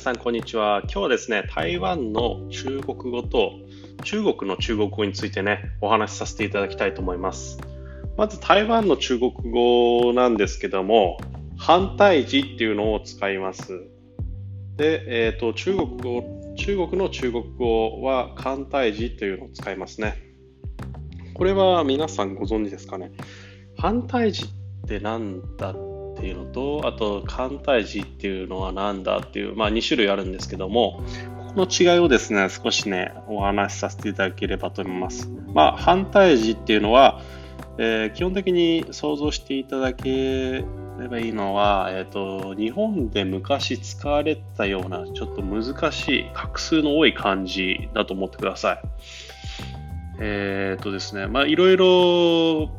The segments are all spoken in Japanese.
さん、こんにちは。今日はですね、台湾の中国語と中国の中国語についてね、お話しさせていただきたいと思います。まず台湾の中国語なんですけども、反対字っていうのを使います。で、えっ、ー、と、中国語、中国の中国語は簡体字というのを使いますね。これは皆さんご存知ですかね？反対字って何だっていうのと、あと、簡体字っていうのは何だっていう、まあ2種類あるんですけども、ここの違いをですね、少しね、お話しさせていただければと思います。まあ、反対字っていうのは、えー、基本的に想像していただければいいのは、えっ、ー、と、日本で昔使われたような、ちょっと難しい、画数の多い漢字だと思ってください。えっ、ー、とですね、まあ、いろいろ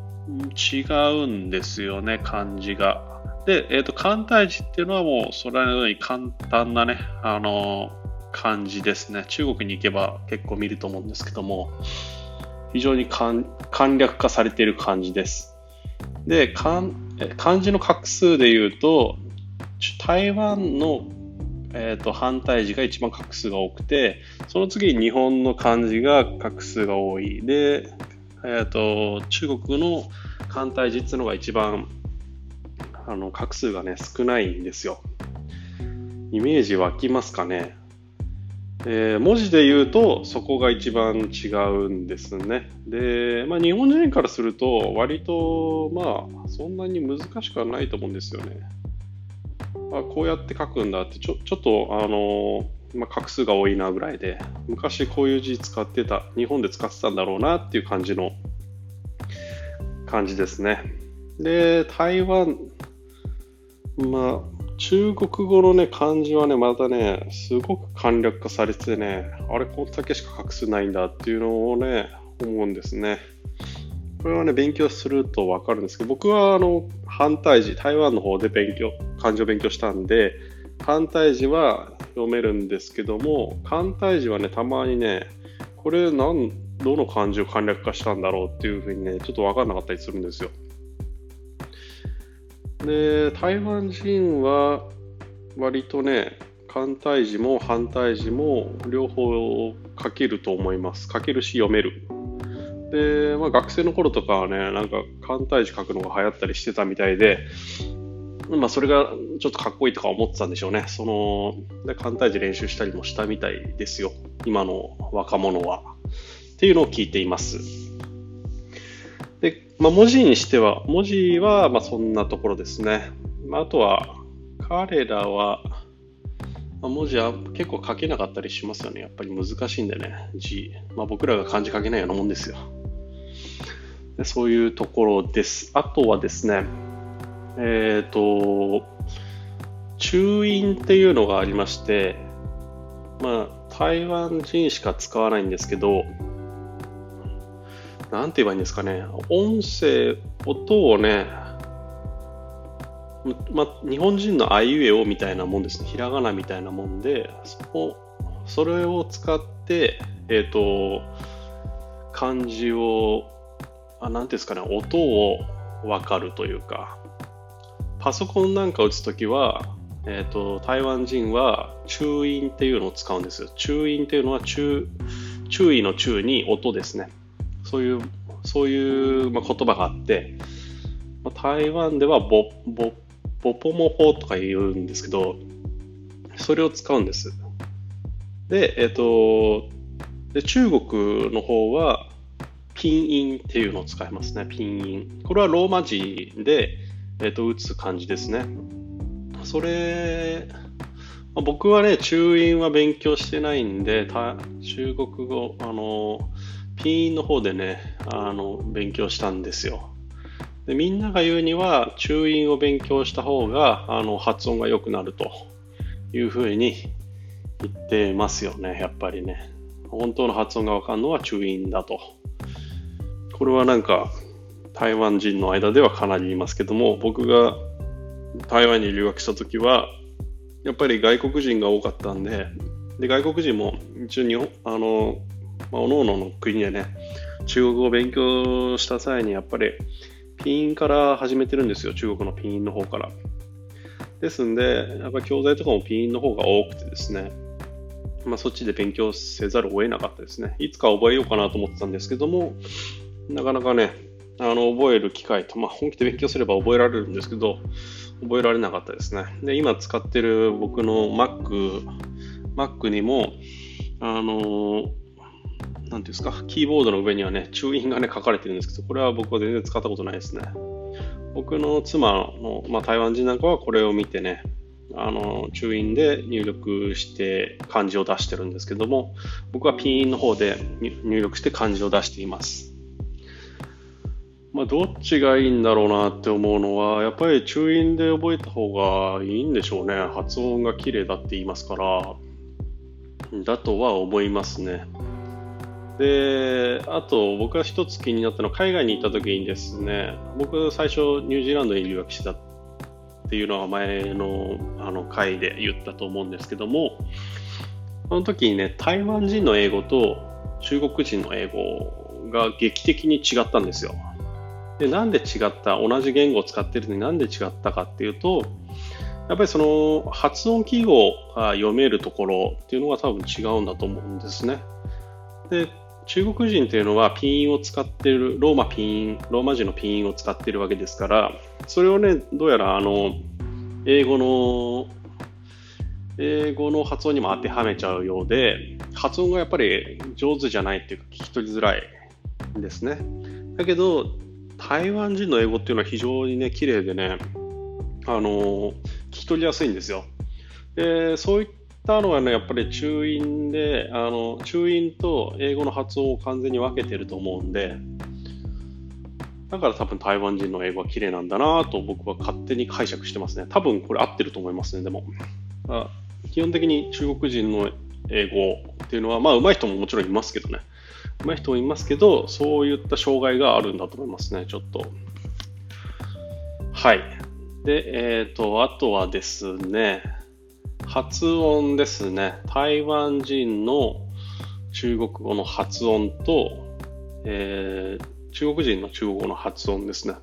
違うんですよね、漢字が。で、えっ、ー、と、簡体字っていうのはもう、それのように簡単なね、あの漢字ですね。中国に行けば結構見ると思うんですけども、非常に簡略化されている漢字です。で、漢字の画数で言うと、台湾の、えーと、反対字が一番画数が多くて、その次に日本の漢字が画数が多い。で、えーと、中国の簡体字っていうのが一番あの画数がね少ないんですよ。イメージ湧きますかねえー、文字で言うとそこが一番違うんですね。で、まあ、日本人からすると割とまあそんなに難しくはないと思うんですよね。あこうやって書くんだってちょちょっとあのまあ、画数が多いなぐらいで昔こういう字使ってた日本で使ってたんだろうなっていう感じの感じですね。で台湾まあ中国語のね、漢字はね、またね、すごく簡略化されてね、あれ、こんだけしか画数ないんだっていうのをね、思うんですね。これはね、勉強するとわかるんですけど、僕はあの、反対字、台湾の方で勉強、漢字を勉強したんで、反対字は読めるんですけども、簡体字はね、たまにね、これなん、どの漢字を簡略化したんだろうっていうふうにね、ちょっとわかんなかったりするんですよ。で、台湾人は割とね、簡体字も反対字も両方書けると思います。書けるし読める。で、まあ、学生の頃とかはね、なんか簡体字書くのが流行ったりしてたみたいで、まあ、それがちょっとかっこいいとか思ってたんでしょうね。その、で簡体字練習したりもしたみたいですよ。今の若者は。っていうのを聞いています。まあ、文字にしては、文字はまそんなところですね。まあ、あとは、彼らは、まあ、文字は結構書けなかったりしますよね。やっぱり難しいんでね、字。まあ、僕らが漢字書けないようなもんですよで。そういうところです。あとはですね、えっ、ー、と、中印っていうのがありまして、まあ、台湾人しか使わないんですけど、なんて言えばいいんですかね、音声、音をね、ま、日本人のあいうえおみたいなもんですね。ひらがなみたいなもんで、そそれを使って、えっ、ー、と、漢字を、あなんていうんですかね、音をわかるというか、パソコンなんか打つときは、え、ー、と、台湾人は注音っていうのを使うんですよ。注音っていうのは注、注意の注に音ですね。そういう、そういう、まあ、言葉があって、まあ、台湾ではボ、ボ、ボポモホとか言うんですけど、それを使うんです。で、えっ、ー、と、で中国の方は、ピンインっていうのを使いますね、ピンイン。これはローマ字で、えっ、ー、と、打つ感じですね。それ、まあ、僕はね、中印は勉強してないんで、中国語、あの、ピンの方でね、あの、勉強したんですよ。でみんなが言うには、中音を勉強した方が、あの、発音が良くなるというふうに言ってますよね、やっぱりね。本当の発音がわかるのは中音だと。これはなんか、台湾人の間ではかなり言いますけども、僕が台湾に留学した時は、やっぱり外国人が多かったんで、で外国人も一応日本、あの、まあ、各々の国でね、中国語を勉強した際にやっぱりピンから始めてるんですよ、中国のピンの方から。ですんで、やっぱ教材とかもピンの方が多くてですね、まあ、そっちで勉強せざるを得なかったですね。いつか覚えようかなと思ってたんですけども、なかなかね、あの覚える機会と、まあ、本気で勉強すれば覚えられるんですけど、覚えられなかったですね。で、今使ってる僕の Mac、Mac にも、あのなんていうんですか、キーボードの上にはね、注印がね、書かれてるんですけど、これは僕は全然使ったことないですね。僕の妻の、まあ、台湾人なんかはこれを見てね、あの、注印で入力して漢字を出してるんですけども、僕はピンの方で入力して漢字を出しています。まあ、どっちがいいんだろうなって思うのは、やっぱり注印で覚えた方がいいんでしょうね。発音が綺麗だって言いますから、だとは思いますね。で、あと僕が一つ気になったのは海外に行った時にですね、僕最初ニュージーランドに留学してたっていうのは前のあの回で言ったと思うんですけども、その時にね、台湾人の英語と中国人の英語が劇的に違ったんですよ。で、なんで違った同じ言語を使ってるのになんで違ったかっていうと、やっぱりその発音記号が読めるところっていうのが多分違うんだと思うんですね。で、中国人っていうのはピンを使っている、ローマピン、ローマ字のピンを使っているわけですから、それをね、どうやらあの、英語の、英語の発音にも当てはめちゃうようで、発音がやっぱり上手じゃないっていうか聞き取りづらいんですね。だけど、台湾人の英語っていうのは非常にね、綺麗でね、あの、聞き取りやすいんですよ。で、そういったのはね、やっぱり中印で、あの、中印と英語の発音を完全に分けてると思うんで、だから多分台湾人の英語は綺麗なんだなと僕は勝手に解釈してますね。多分これ合ってると思いますね、でも。基本的に中国人の英語っていうのは、まあ上手い人ももちろんいますけどね。上手い人もいますけど、そういった障害があるんだと思いますね、ちょっと。はい。で、えっ、ー、と、あとはですね、発音ですね。台湾人の中国語の発音と、えー、中国人の中国語の発音ですね。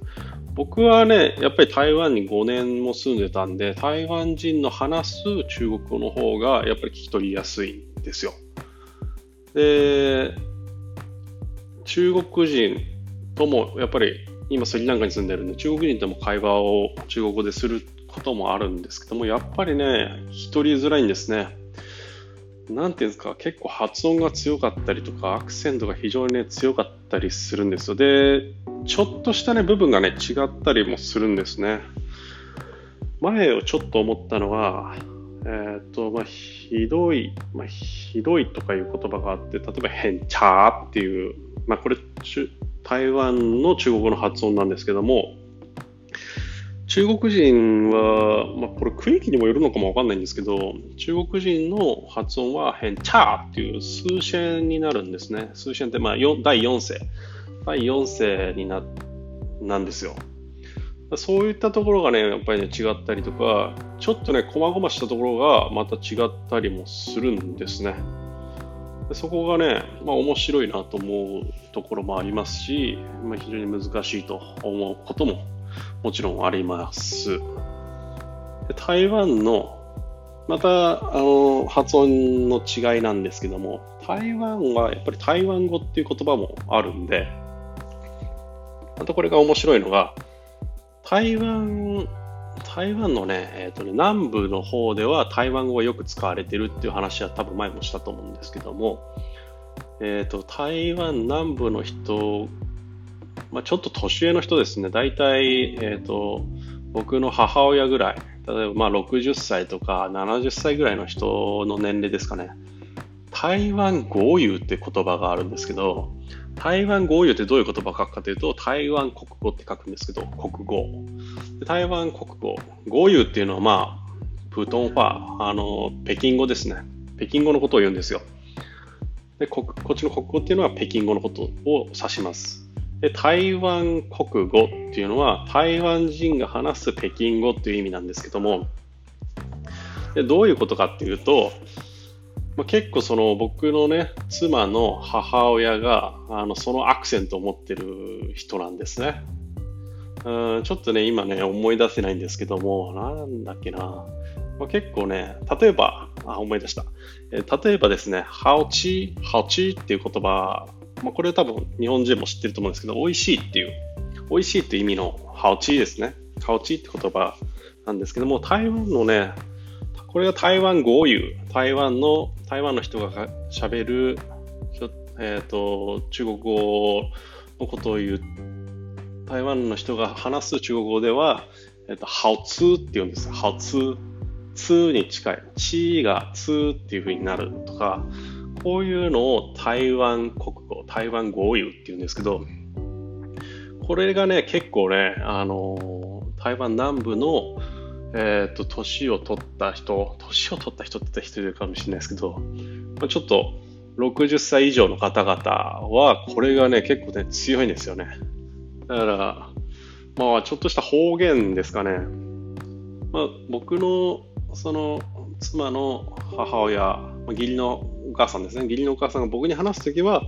僕はね、やっぱり台湾に5年も住んでたんで、台湾人の話す中国語の方がやっぱり聞き取りやすいんですよ。で、中国人ともやっぱり今スリランカに住んでるんで、中国人とも会話を中国語ですることもあるんですけども、やっぱりね、聞き取りづらいんですね。なんていうんですか、結構発音が強かったりとか、アクセントが非常にね、強かったりするんですよ。で、ちょっとしたね、部分がね、違ったりもするんですね。前をちょっと思ったのは、えっ、と、まあ、ひどい、まあ、ひどいとかいう言葉があって、例えば、変チャーっていう、まあ、これ、台湾の中国語の発音なんですけども、中国人は、まあ、これ区域にもよるのかもわかんないんですけど、中国人の発音は変、チャーっていう数線になるんですね。数線ってまあ第4世。第4世にな、なんですよ。そういったところがね、やっぱりね、違ったりとか、ちょっとね、細々したところがまた違ったりもするんですね。そこがね、まあ面白いなと思うところもありますし、まあ、非常に難しいと思うことももちろんあります。台湾の、また、あの、発音の違いなんですけども、台湾はやっぱり台湾語っていう言葉もあるんで、またこれが面白いのが、台湾、台湾のね、えっ、ー、とね、南部の方では台湾語がよく使われてるっていう話は多分前もしたと思うんですけども、えっ、ー、と、台湾南部の人まあ、ちょっと年上の人ですね、大体、えっ、ー、と、僕の母親ぐらい、例えばまあ60歳とか70歳ぐらいの人の年齢ですかね。台湾豪遊って言葉があるんですけど、台湾豪遊ってどういう言葉を書くかというと、台湾国語って書くんですけど、国語。台湾国語。豪遊っていうのはまあ、プートンファー、あの、北京語ですね。北京語のことを言うんですよ。でここっちの国語っていうのは北京語のことを指します。で台湾国語っていうのは台湾人が話す北京語っていう意味なんですけどもでどういうことかっていうと、まあ、結構その僕のね妻の母親があのそのアクセントを持ってる人なんですねうんちょっとね、今ね、思い出せないんですけども、なんだっけな。まあ、結構ね、例えば、あ、思い出した。え、例えばですね、ハオチ、ハオチっていう言葉、まあ、これは多分日本人も知ってると思うんですけど、美味しいっていう、美味しいって意味のハオチーですね。好吃 って言葉なんですけども、台湾のね、これが台湾語を言う。台湾の、台湾の人が喋る、えっ、ー、と、中国語のことを言う。台湾の人が話す中国語では、えっ、ー、と、ハオツーって言うんです。ハオツー。ツーに近い。チーがツーっていう風になるとか、こういうのを台湾国語、台湾語を言うって言うんですけど、これがね、結構ね、あの台湾南部の、えっ、ー、と、年を取った人、年を取った人って言った人いるかもしれないですけど、まあ、ちょっと60歳以上の方々は、これがね、結構ね、強いんですよね。だから、まあ、ちょっとした方言ですかね。まあ、僕の、その、妻の母親、義理のお母さんですね。義理のお母さんが僕に話すときは、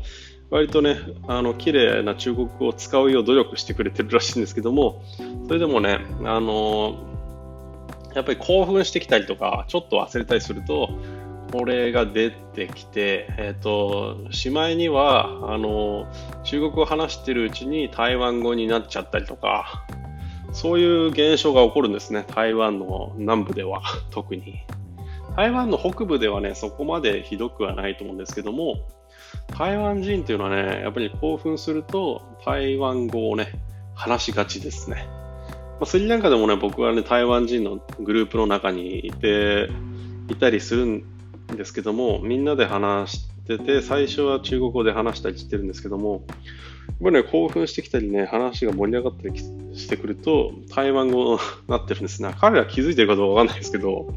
割とね、あの、綺麗な中国語を使うよう努力してくれてるらしいんですけども、それでもね、あのやっぱり興奮してきたりとか、ちょっと忘れたりすると、これが出てきて、えっ、ー、と、しまいには、あの、中国語を話してるうちに台湾語になっちゃったりとか、そういう現象が起こるんですね。台湾の南部では、特に。台湾の北部ではね、そこまでひどくはないと思うんですけども、台湾人っていうのはね、やっぱり興奮すると台湾語をね、話しがちですね。まあ、スリランカでもね、僕はね、台湾人のグループの中にいて、いたりするんですけども、みんなで話してて、最初は中国語で話したりしてるんですけども、やっぱりね、興奮してきたりね、話が盛り上がったりしてくると、台湾語になってるんですね。彼ら気づいてるかどうかわかんないですけど、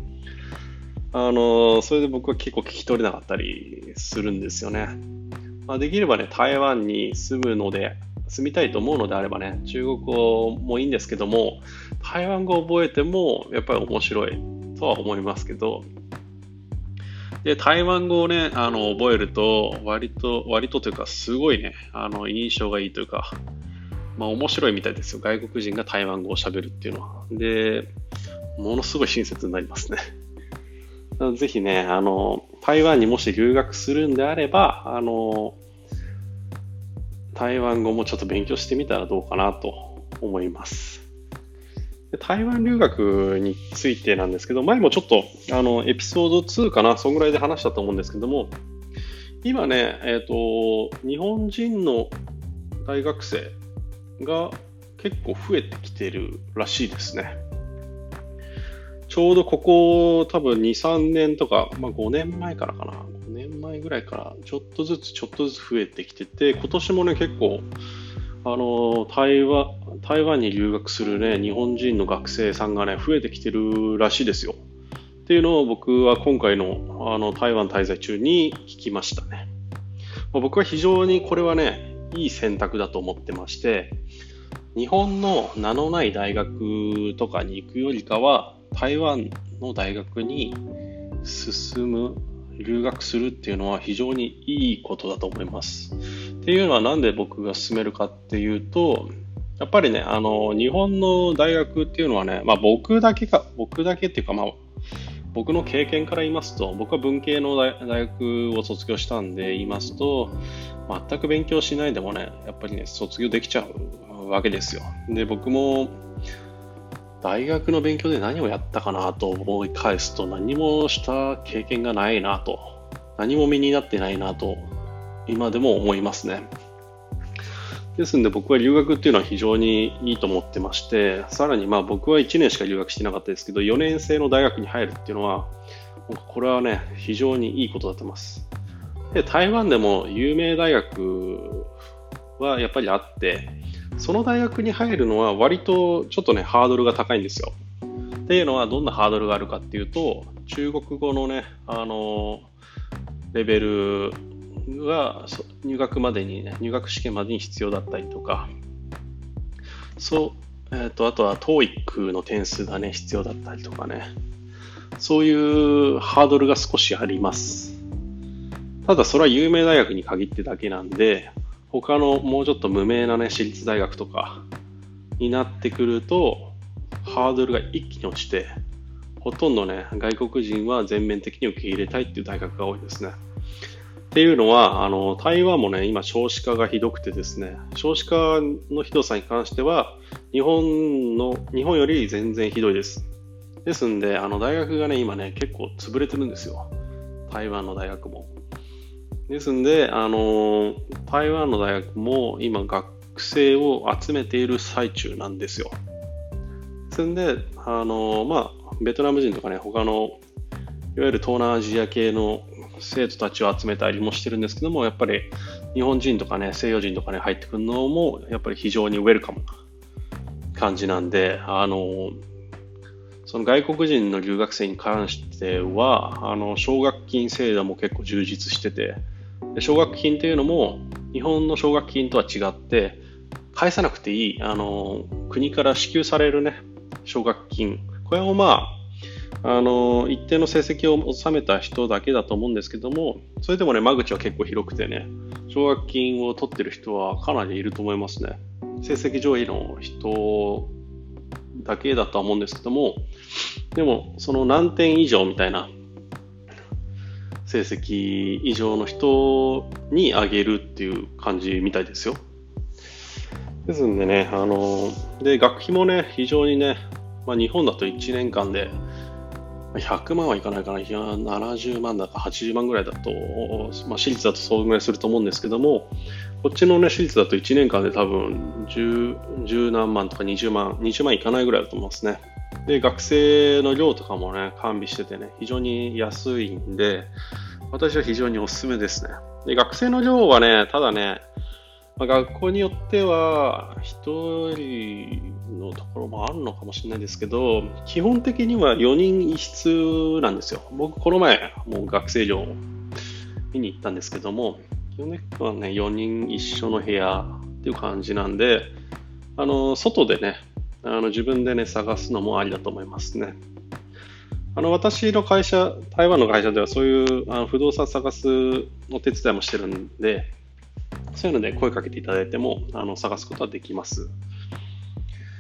あの、それで僕は結構聞き取れなかったりするんですよね。まあ、できればね、台湾に住むので、住みたいと思うのであればね、中国語もいいんですけども、台湾語を覚えてもやっぱり面白いとは思いますけど、で、台湾語をね、あの、覚えると、割と、割とというか、すごいね、あの、印象がいいというか、まあ、面白いみたいですよ。外国人が台湾語を喋るっていうのは。で、ものすごい親切になりますね。ぜひね、あの、台湾にもし留学するんであれば、あの、台湾語もちょっと勉強してみたらどうかなと思います。台湾留学についてなんですけど、前もちょっとあのエピソード2かな、そんぐらいで話したと思うんですけども、今ね、えっ、ー、と、日本人の大学生が結構増えてきてるらしいですね。ちょうどここ多分2、3年とか、まあ、5年前からかな。5年前ぐらいからちょっとずつちょっとずつ増えてきてて、今年もね、結構、あの、台湾、台湾に留学するね、日本人の学生さんがね、増えてきてるらしいですよ。っていうのを僕は今回のあの台湾滞在中に聞きましたね。まあ、僕は非常にこれはね、いい選択だと思ってまして、日本の名のない大学とかに行くよりかは、台湾の大学に進む、留学するっていうのは非常にいいことだと思います。っていうのはなんで僕が進めるかっていうと、やっぱりね、あの、日本の大学っていうのはね、まあ僕だけか、僕だけっていうかまあ、僕の経験から言いますと、僕は文系の大学を卒業したんで言いますと、全く勉強しないでもね、やっぱりね、卒業できちゃうわけですよ。で、僕も大学の勉強で何をやったかなと思い返すと何もした経験がないなと、何も身になってないなと、今でも思いますね。ですんで僕は留学っていうのは非常にいいと思ってまして、さらにまあ僕は1年しか留学してなかったですけど、4年生の大学に入るっていうのは、これはね、非常にいいことだと思います。で、台湾でも有名大学はやっぱりあって、その大学に入るのは割とちょっとね、ハードルが高いんですよ。っていうのはどんなハードルがあるかっていうと、中国語のね、あのレベルが入学までにね、入学試験までに必要だったりとか、そう、えっ、ー、と、あとは TOEIC の点数がね、必要だったりとかね、そういうハードルが少しあります。ただそれは有名大学に限ってだけなんで、他のもうちょっと無名なね、私立大学とか、になってくると、ハードルが一気に落ちて、ほとんどね、外国人は全面的に受け入れたいっていう大学が多いですね。っていうのは、あの、台湾もね、今少子化がひどくてですね、少子化のひどさに関しては、日本の、日本より全然ひどいです。ですんで、あの、大学がね、今ね、結構潰れてるんですよ。台湾の大学も。ですんで、あの、台湾の大学も今学生を集めている最中なんですよ。ですんで、あの、まあ、ベトナム人とかね、他のいわゆる東南アジア系の生徒たちを集めたりもしてるんですけども、やっぱり日本人とかね、西洋人とかね、入ってくるのも、やっぱり非常にウェルカムな感じなんで、あの、その外国人の留学生に関しては、あの、奨学金制度も結構充実してて、奨学金っていうのも、日本の奨学金とは違って、返さなくていい、あの、国から支給されるね、奨学金これもまあ、あの、一定の成績を収めた人だけだと思うんですけども、それでもね、間口は結構広くてね、奨学金を取ってる人はかなりいると思いますね。成績上位の人だけだとは思うんですけども、でも、その何点以上みたいな成績以上の人にあげるっていう感じみたいですよ。ですんでね、あの、で、学費もね、非常にね、まあ、日本だと1年間で100万はいかないかな、70万だか80万ぐらいだと、まあ、私立だとそうぐらいすると思うんですけども、こっちのね、私立だと1年間で多分10、10何万とか20万、20万いかないぐらいだと思いますね。で、学生の寮とかもね、完備しててね、非常に安いんで、私は非常におすすめですね。で、学生の寮はね、ただね、まあ、学校によっては、一人のところもあるのかもしれないですけど、基本的には4人一室なんですよ。僕、この前、もう学生寮見に行ったんですけども、基本的にはね、4人一緒の部屋っていう感じなんで、あの、外でね、あの自分でね、探すのもありだと思いますね。あの、私の会社、台湾の会社ではそういうあの不動産探すの手伝いもしてるんで、そういうので声かけていただいても、あの、探すことはできます。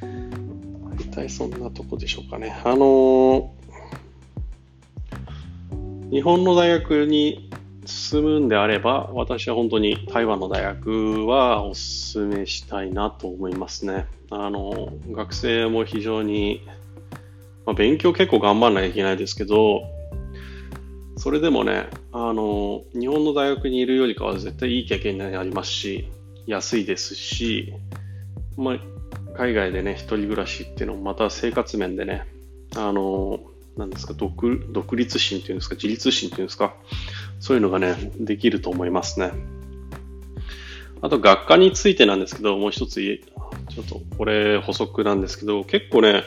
大体そんなとこでしょうかね。あの日本の大学に進むんであれば、私は本当に台湾の大学はお勧めしたいなと思いますね。あの、学生も非常に、まあ、勉強結構頑張らなきゃいけないですけど、それでもね、あの、日本の大学にいるよりかは絶対いい経験になりますし、安いですし、まあ、海外でね、一人暮らしっていうのもまた生活面でね、あの、なんですか、独独立心っていうんですか、自立心っていうんですか、そういうのがね、できると思いますね。あと、学科についてなんですけど、もう一つ、ちょっとこれ補足なんですけど、結構ね、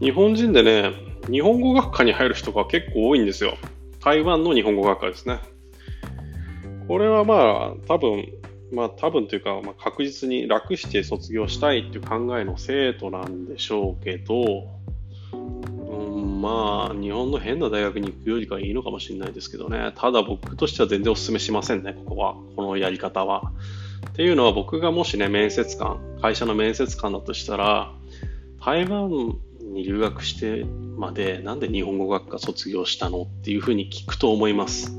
日本人でね、日本語学科に入る人が結構多いんですよ。台湾の日本語学科ですね。これはまあ、多分、まあ多分というか、まあ、確実に楽して卒業したいっていう考えの生徒なんでしょうけど、まあ、日本の変な大学に行くよりかはいいのかもしれないですけどね。ただ僕としては全然お勧めしませんね、ここは。このやり方は。っていうのは僕がもしね、面接官、会社の面接官だとしたら、台湾に留学してまでなんで日本語学科卒業したのっていうふうに聞くと思います。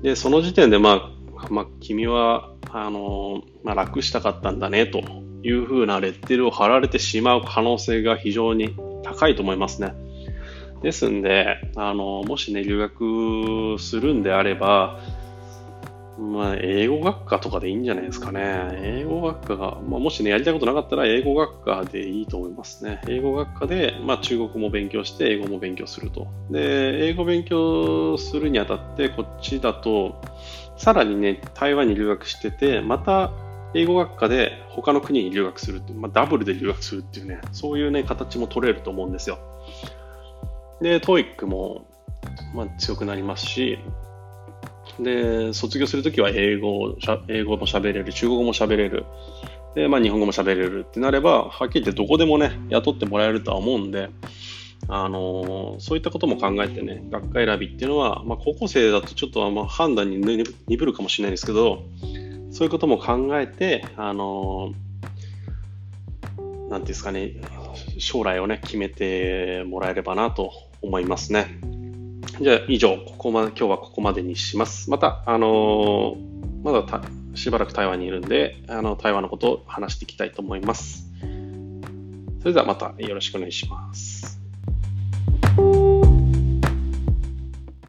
で、その時点でまあ、まあ、君は、あの、まあ、楽したかったんだねというふうなレッテルを貼られてしまう可能性が非常に高いと思いますね。ですんで、あの、もしね、留学するんであれば、まあ、英語学科とかでいいんじゃないですかね。英語学科が、まあ、もしね、やりたいことなかったら、英語学科でいいと思いますね。英語学科で、まあ、中国も勉強して、英語も勉強すると。で、英語勉強するにあたって、こっちだと、さらにね、台湾に留学してて、また、英語学科で他の国に留学するっていう、まあ、ダブルで留学するっていうね、そういうね、形も取れると思うんですよ。で、TOEIC も、まあ、強くなりますし、で、卒業するときは英語、英語も喋れる、中国語も喋れる、で、まあ日本語も喋れるってなれば、はっきり言ってどこでもね、雇ってもらえるとは思うんで、あのー、そういったことも考えてね、学科選びっていうのは、まあ高校生だとちょっとまあ判断に鈍るかもしれないですけど、そういうことも考えて、あのー、なんていうんですかね、将来をね、決めてもらえればなと思いますね。じゃあ以上、ここまで、今日はここまでにします。また、あのまだしばらく台湾にいるんで、あの台湾のことを話していきたいと思います。それではまたよろしくお願いします。